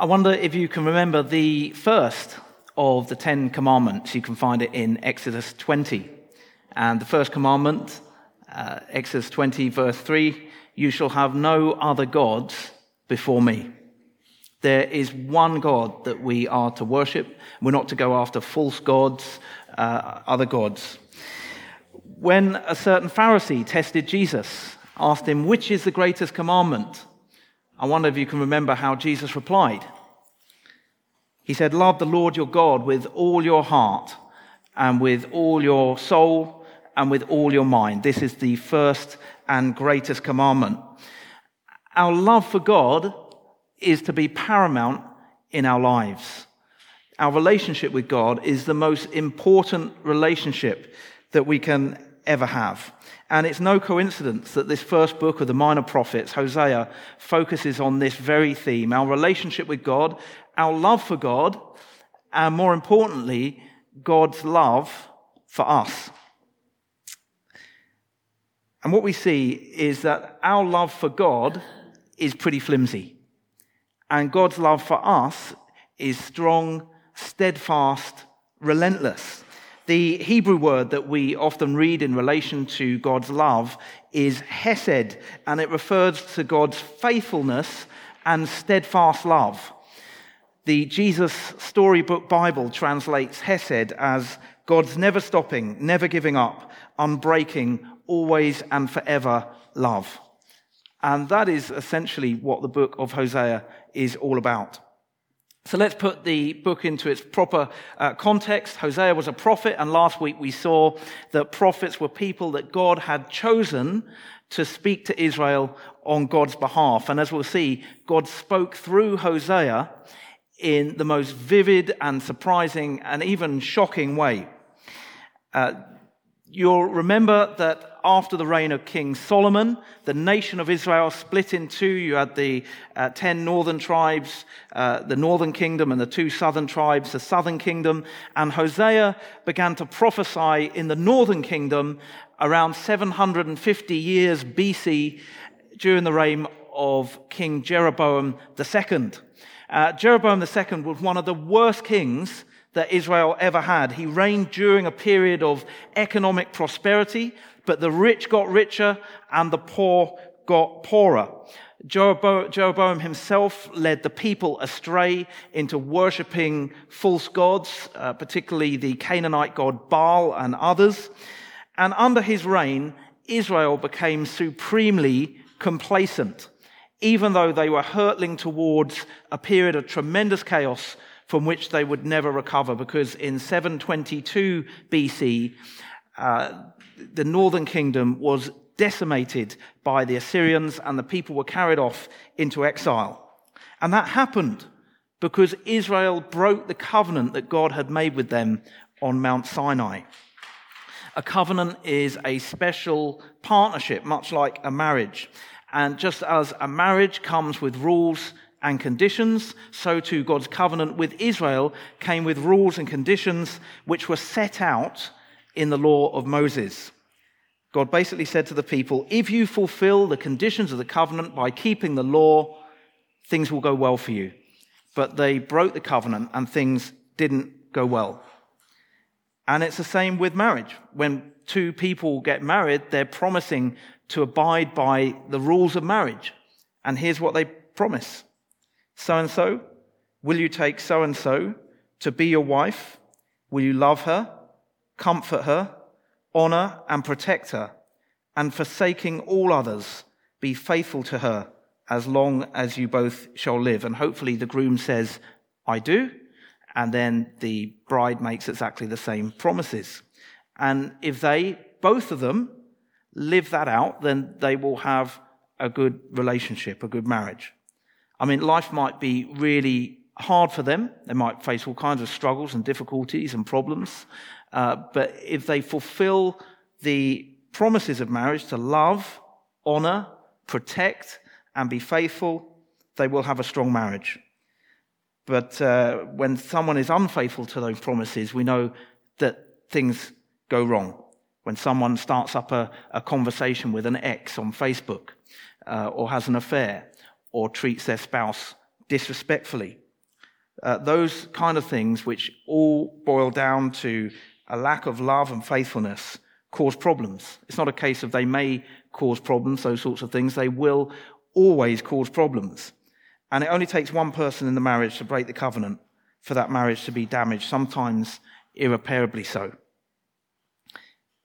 I wonder if you can remember the first of the Ten Commandments. You can find it in Exodus 20. And the first commandment, uh, Exodus 20, verse 3 You shall have no other gods before me. There is one God that we are to worship. We're not to go after false gods, uh, other gods. When a certain Pharisee tested Jesus, asked him, Which is the greatest commandment? I wonder if you can remember how Jesus replied. He said, Love the Lord your God with all your heart and with all your soul and with all your mind. This is the first and greatest commandment. Our love for God is to be paramount in our lives. Our relationship with God is the most important relationship that we can ever have. And it's no coincidence that this first book of the minor prophets, Hosea, focuses on this very theme our relationship with God, our love for God, and more importantly, God's love for us. And what we see is that our love for God is pretty flimsy. And God's love for us is strong, steadfast, relentless. The Hebrew word that we often read in relation to God's love is hesed, and it refers to God's faithfulness and steadfast love. The Jesus Storybook Bible translates hesed as God's never stopping, never giving up, unbreaking, always and forever love. And that is essentially what the book of Hosea is all about. So let's put the book into its proper uh, context. Hosea was a prophet, and last week we saw that prophets were people that God had chosen to speak to Israel on God's behalf. And as we'll see, God spoke through Hosea in the most vivid and surprising and even shocking way. Uh, you'll remember that after the reign of King Solomon, the nation of Israel split in two. You had the uh, ten northern tribes, uh, the northern kingdom, and the two southern tribes, the southern kingdom. And Hosea began to prophesy in the northern kingdom around 750 years BC during the reign of King Jeroboam II. Uh, Jeroboam II was one of the worst kings that Israel ever had. He reigned during a period of economic prosperity, but the rich got richer and the poor got poorer. Jeroboam himself led the people astray into worshipping false gods, uh, particularly the Canaanite god Baal and others. And under his reign, Israel became supremely complacent, even though they were hurtling towards a period of tremendous chaos from which they would never recover, because in 722 BC, uh, the northern kingdom was decimated by the Assyrians and the people were carried off into exile. And that happened because Israel broke the covenant that God had made with them on Mount Sinai. A covenant is a special partnership, much like a marriage. And just as a marriage comes with rules and conditions, so too God's covenant with Israel came with rules and conditions which were set out in the law of Moses. God basically said to the people, if you fulfill the conditions of the covenant by keeping the law, things will go well for you. But they broke the covenant and things didn't go well. And it's the same with marriage. When two people get married, they're promising to abide by the rules of marriage. And here's what they promise so and so, will you take so and so to be your wife? Will you love her, comfort her, honor and protect her, and forsaking all others, be faithful to her as long as you both shall live? And hopefully the groom says, I do. And then the bride makes exactly the same promises. And if they, both of them, live that out, then they will have a good relationship, a good marriage. I mean, life might be really hard for them. They might face all kinds of struggles and difficulties and problems. Uh, but if they fulfill the promises of marriage to love, honor, protect, and be faithful, they will have a strong marriage. But uh, when someone is unfaithful to those promises, we know that things go wrong. When someone starts up a, a conversation with an ex on Facebook uh, or has an affair, or treats their spouse disrespectfully. Uh, those kind of things, which all boil down to a lack of love and faithfulness, cause problems. It's not a case of they may cause problems, those sorts of things. They will always cause problems. And it only takes one person in the marriage to break the covenant for that marriage to be damaged, sometimes irreparably so.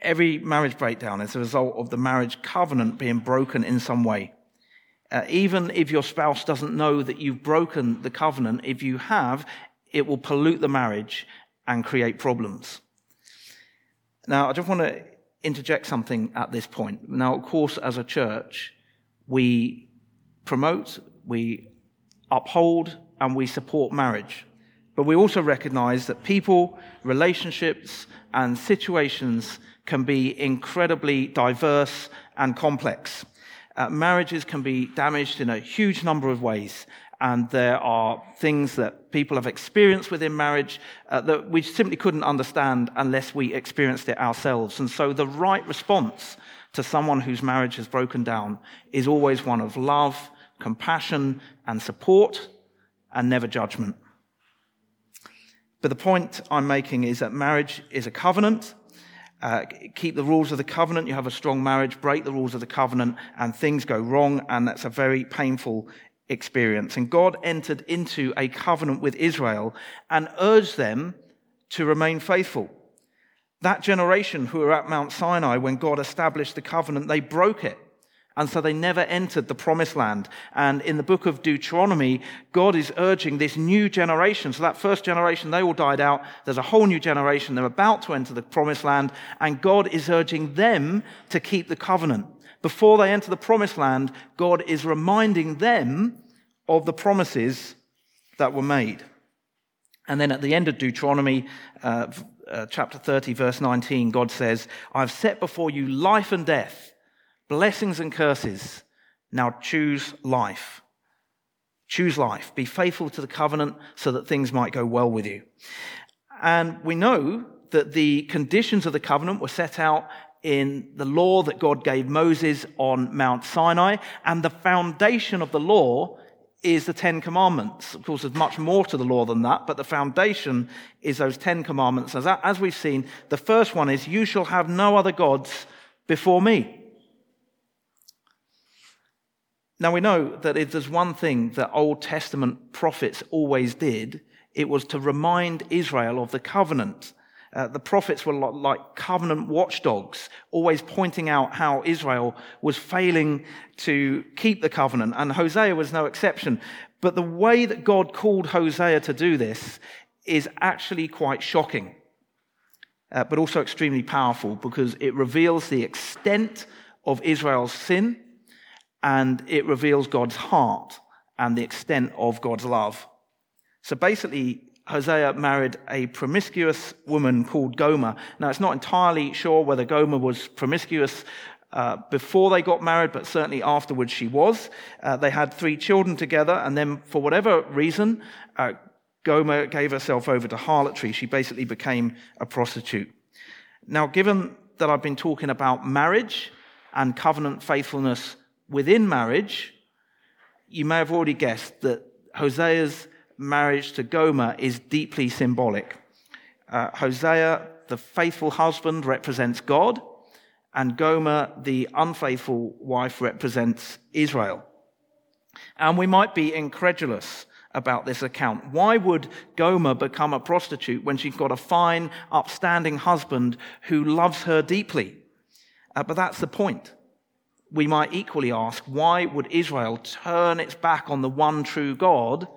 Every marriage breakdown is a result of the marriage covenant being broken in some way. Uh, even if your spouse doesn't know that you've broken the covenant, if you have, it will pollute the marriage and create problems. Now, I just want to interject something at this point. Now, of course, as a church, we promote, we uphold, and we support marriage. But we also recognize that people, relationships, and situations can be incredibly diverse and complex. Uh, marriages can be damaged in a huge number of ways. And there are things that people have experienced within marriage uh, that we simply couldn't understand unless we experienced it ourselves. And so the right response to someone whose marriage has broken down is always one of love, compassion, and support, and never judgment. But the point I'm making is that marriage is a covenant. Uh, keep the rules of the covenant. You have a strong marriage. Break the rules of the covenant, and things go wrong, and that's a very painful experience. And God entered into a covenant with Israel and urged them to remain faithful. That generation who were at Mount Sinai when God established the covenant, they broke it. And so they never entered the promised land. And in the book of Deuteronomy, God is urging this new generation. So that first generation, they all died out. There's a whole new generation. They're about to enter the promised land. And God is urging them to keep the covenant. Before they enter the promised land, God is reminding them of the promises that were made. And then at the end of Deuteronomy, uh, uh, chapter 30, verse 19, God says, I've set before you life and death blessings and curses. Now choose life. Choose life. Be faithful to the covenant so that things might go well with you. And we know that the conditions of the covenant were set out in the law that God gave Moses on Mount Sinai, and the foundation of the law is the Ten Commandments. Of course, there's much more to the law than that, but the foundation is those Ten Commandments. As, as we've seen, the first one is, You shall have no other gods before me. Now we know that if there's one thing that Old Testament prophets always did, it was to remind Israel of the covenant. Uh, the prophets were like covenant watchdogs, always pointing out how Israel was failing to keep the covenant, and Hosea was no exception. But the way that God called Hosea to do this is actually quite shocking, uh, but also extremely powerful because it reveals the extent of Israel's sin and it reveals God's heart and the extent of God's love. So basically, Hosea married a promiscuous woman called Gomer. Now, it's not entirely sure whether Gomer was promiscuous uh, before they got married, but certainly afterwards she was. Uh, they had three children together, and then for whatever reason, uh, Gomer gave herself over to harlotry. She basically became a prostitute. Now, given that I've been talking about marriage and covenant faithfulness within marriage, you may have already guessed that Hosea's marriage to Gomer is deeply symbolic. Uh, Hosea, the faithful husband, represents God, and Gomer, the unfaithful wife, represents Israel. And we might be incredulous about this account. Why would Gomer become a prostitute when she's got a fine, upstanding husband who loves her deeply? Uh, but that's the point we might equally ask, why would Israel turn its back on the one true God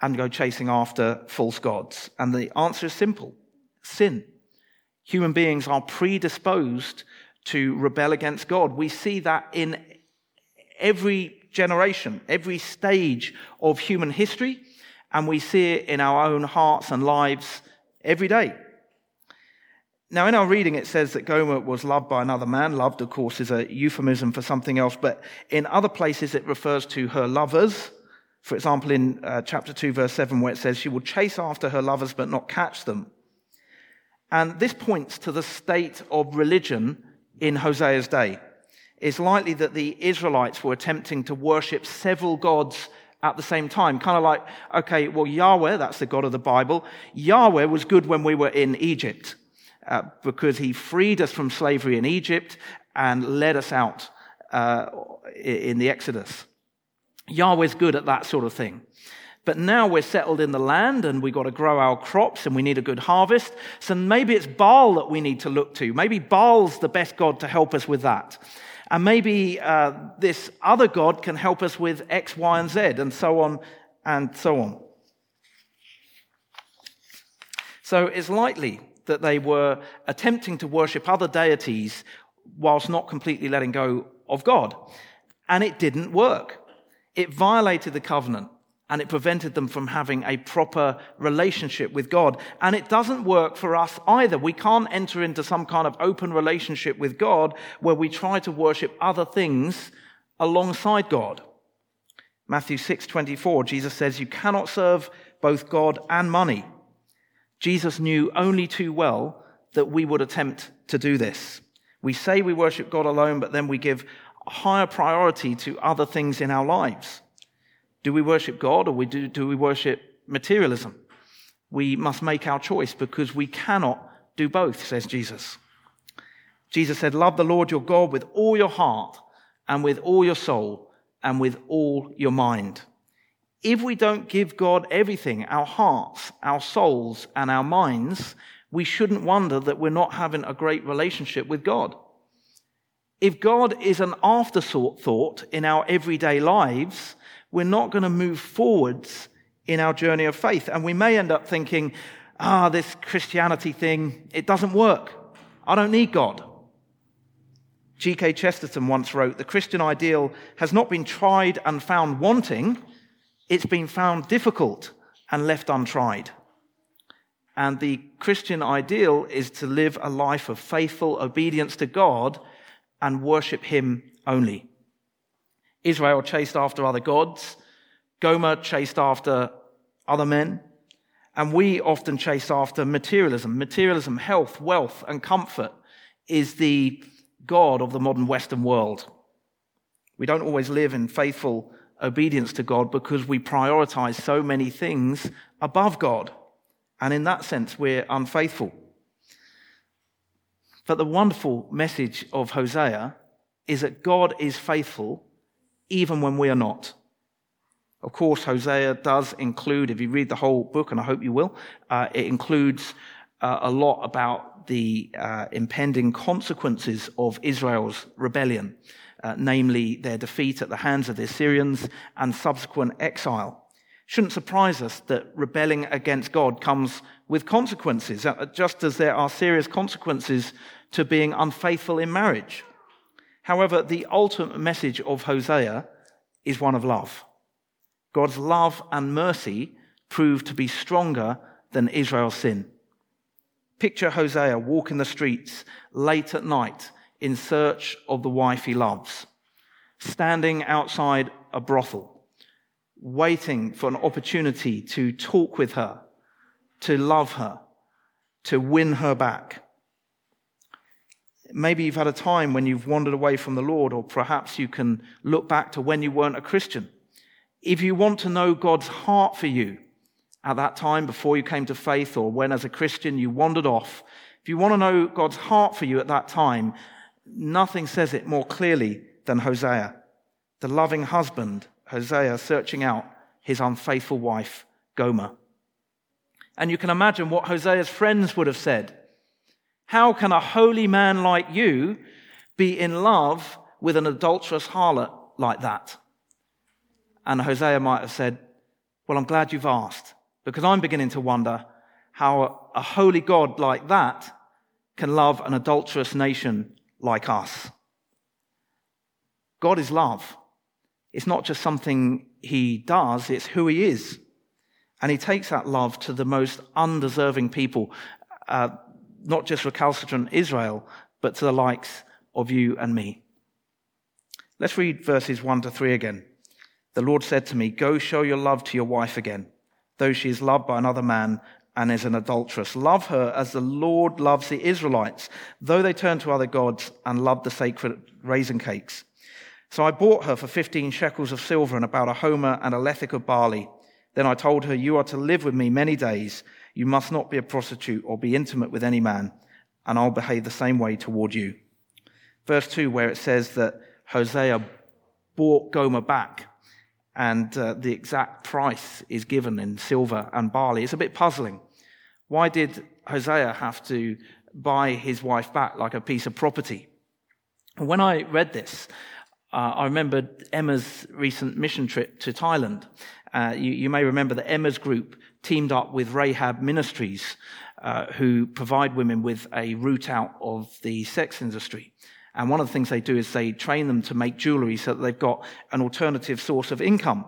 and go chasing after false gods? And the answer is simple sin. Human beings are predisposed to rebel against God. We see that in every generation, every stage of human history, and we see it in our own hearts and lives every day. Now, in our reading, it says that Gomer was loved by another man. Loved, of course, is a euphemism for something else, but in other places, it refers to her lovers. For example, in uh, chapter 2, verse 7, where it says, She will chase after her lovers but not catch them. And this points to the state of religion in Hosea's day. It's likely that the Israelites were attempting to worship several gods at the same time. Kind of like, okay, well, Yahweh, that's the God of the Bible. Yahweh was good when we were in Egypt uh, because he freed us from slavery in Egypt and led us out uh, in the Exodus. Yahweh's good at that sort of thing. But now we're settled in the land and we've got to grow our crops and we need a good harvest. So maybe it's Baal that we need to look to. Maybe Baal's the best God to help us with that. And maybe uh, this other God can help us with X, Y, and Z, and so on and so on. So it's likely that they were attempting to worship other deities whilst not completely letting go of God. And it didn't work. It violated the covenant and it prevented them from having a proper relationship with God. And it doesn't work for us either. We can't enter into some kind of open relationship with God where we try to worship other things alongside God. Matthew 6:24 Jesus says you cannot serve both God and money. Jesus knew only too well that we would attempt to do this. We say we worship God alone but then we give higher priority to other things in our lives. Do we worship God or do, do we worship materialism? We must make our choice because we cannot do both, says Jesus. Jesus said, Love the Lord your God with all your heart and with all your soul and with all your mind. If we don't give God everything, our hearts, our souls, and our minds, we shouldn't wonder that we're not having a great relationship with God. If God is an afterthought in our everyday lives, we're not going to move forwards in our journey of faith. And we may end up thinking, ah, this Christianity thing, it doesn't work. I don't need God. G.K. Chesterton once wrote, The Christian ideal has not been tried and found wanting, it's been found difficult and left untried. And the Christian ideal is to live a life of faithful obedience to God and worship Him only. Israel chased after other gods. Gomer chased after other men. And we often chase after materialism. Materialism, health, wealth, and comfort is the God of the modern Western world. We don't always live in faithful obedience to God because we prioritize so many things above God. And in that sense, we're unfaithful. But the wonderful message of Hosea is that God is faithful even when we are not. Of course, Hosea does include, if you read the whole book, and I hope you will, uh, it includes uh, a lot about the uh, impending consequences of Israel's rebellion, uh, namely their defeat at the hands of the Assyrians and subsequent exile. Shouldn't surprise us that rebelling against God comes with consequences, uh, just as there are serious consequences to being unfaithful in marriage. However, the ultimate message of Hosea is one of love. God's love and mercy prove to be stronger than Israel's sin. Picture Hosea walking the streets late at night in search of the wife he loves, standing outside a brothel, waiting for an opportunity to talk with her, to love her, to win her back. Maybe you've had a time when you've wandered away from the Lord, or perhaps you can look back to when you weren't a Christian. If you want to know God's heart for you at that time before you came to faith, or when as a Christian you wandered off, if you want to know God's heart for you at that time, nothing says it more clearly than Hosea, the loving husband, Hosea searching out his unfaithful wife, Gomer. And you can imagine what Hosea's friends would have said how can a holy man like you be in love with an adulterous harlot like that? And Hosea might have said, Well, I'm glad you've asked, because I'm beginning to wonder how a holy God like that can love an adulterous nation like us. God is love. It's not just something he does, it's who he is. And he takes that love to the most undeserving people. Uh, not just recalcitrant Israel, but to the likes of you and me. Let's read verses 1 to 3 again. The Lord said to me, Go show your love to your wife again, though she is loved by another man and is an adulteress. Love her as the Lord loves the Israelites, though they turn to other gods and love the sacred raisin cakes. So I bought her for 15 shekels of silver and about a homer and a lethek of barley. Then I told her, You are to live with me many days. You must not be a prostitute or be intimate with any man, and I'll behave the same way toward you. Verse 2, where it says that Hosea bought Gomer back, and uh, the exact price is given in silver and barley. It's a bit puzzling. Why did Hosea have to buy his wife back like a piece of property? When I read this, uh, I remembered Emma's recent mission trip to Thailand. Uh, you, you, may remember that Emma's group teamed up with Rahab Ministries, uh, who provide women with a route out of the sex industry. And one of the things they do is they train them to make jewelry so that they've got an alternative source of income.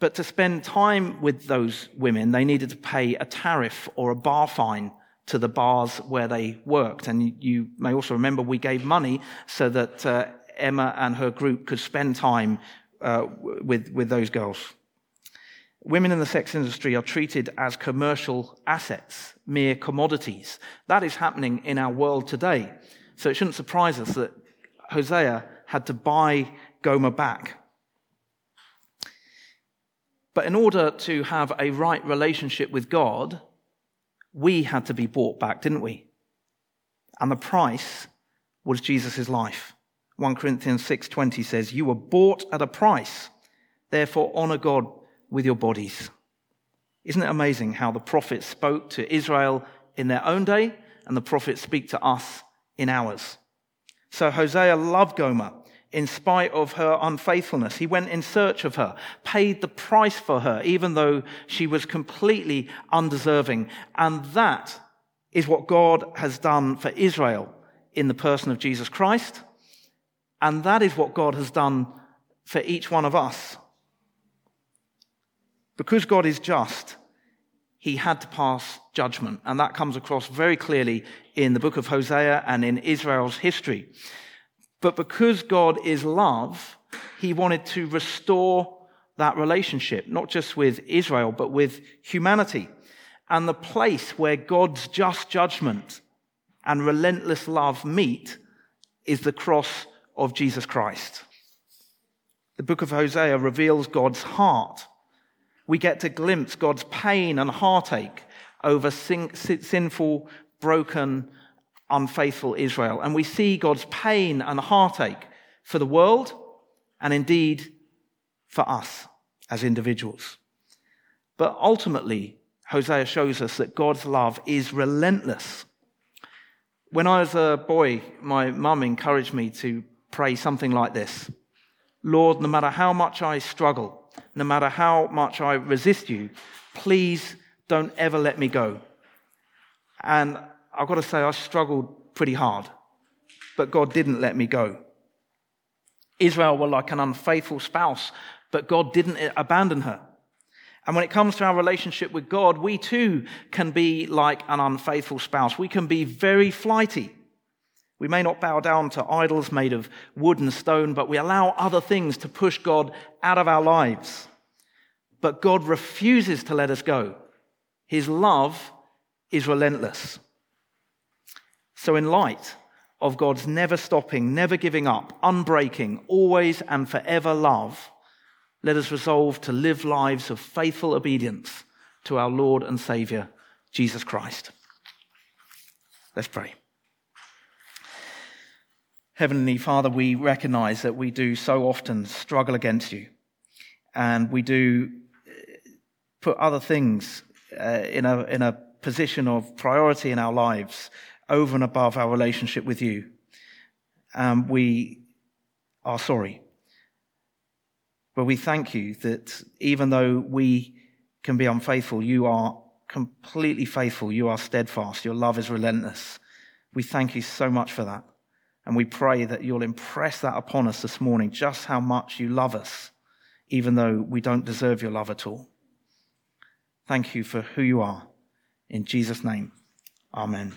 But to spend time with those women, they needed to pay a tariff or a bar fine to the bars where they worked. And you may also remember we gave money so that uh, Emma and her group could spend time uh, with, with those girls. Women in the sex industry are treated as commercial assets, mere commodities. That is happening in our world today. So it shouldn't surprise us that Hosea had to buy Gomer back. But in order to have a right relationship with God, we had to be bought back, didn't we? And the price was Jesus' life. 1 Corinthians 6:20 says, "You were bought at a price. Therefore honor God with your bodies." Isn't it amazing how the prophets spoke to Israel in their own day and the prophets speak to us in ours? So Hosea loved Gomer in spite of her unfaithfulness. He went in search of her, paid the price for her, even though she was completely undeserving. And that is what God has done for Israel in the person of Jesus Christ and that is what God has done for each one of us. Because God is just, he had to pass judgment. And that comes across very clearly in the book of Hosea and in Israel's history. But because God is love, he wanted to restore that relationship, not just with Israel, but with humanity. And the place where God's just judgment and relentless love meet is the cross of Jesus Christ. The book of Hosea reveals God's heart. We get to glimpse God's pain and heartache over sin- sinful, broken, unfaithful Israel. And we see God's pain and heartache for the world and indeed for us as individuals. But ultimately, Hosea shows us that God's love is relentless. When I was a boy, my mum encouraged me to pray something like this Lord, no matter how much I struggle, no matter how much I resist you, please don't ever let me go. And I've got to say, I struggled pretty hard, but God didn't let me go. Israel were like an unfaithful spouse, but God didn't abandon her. And when it comes to our relationship with God, we too can be like an unfaithful spouse. We can be very flighty. We may not bow down to idols made of wood and stone, but we allow other things to push God out of our lives. But God refuses to let us go. His love is relentless. So, in light of God's never stopping, never giving up, unbreaking, always and forever love, let us resolve to live lives of faithful obedience to our Lord and Savior, Jesus Christ. Let's pray. Heavenly Father, we recognize that we do so often struggle against you. And we do uh, put other things uh, in, a, in a position of priority in our lives over and above our relationship with you. And we are sorry. But we thank you that even though we can be unfaithful, you are completely faithful. You are steadfast. Your love is relentless. We thank you so much for that. And we pray that you'll impress that upon us this morning, just how much you love us, even though we don't deserve your love at all. Thank you for who you are. In Jesus' name, amen.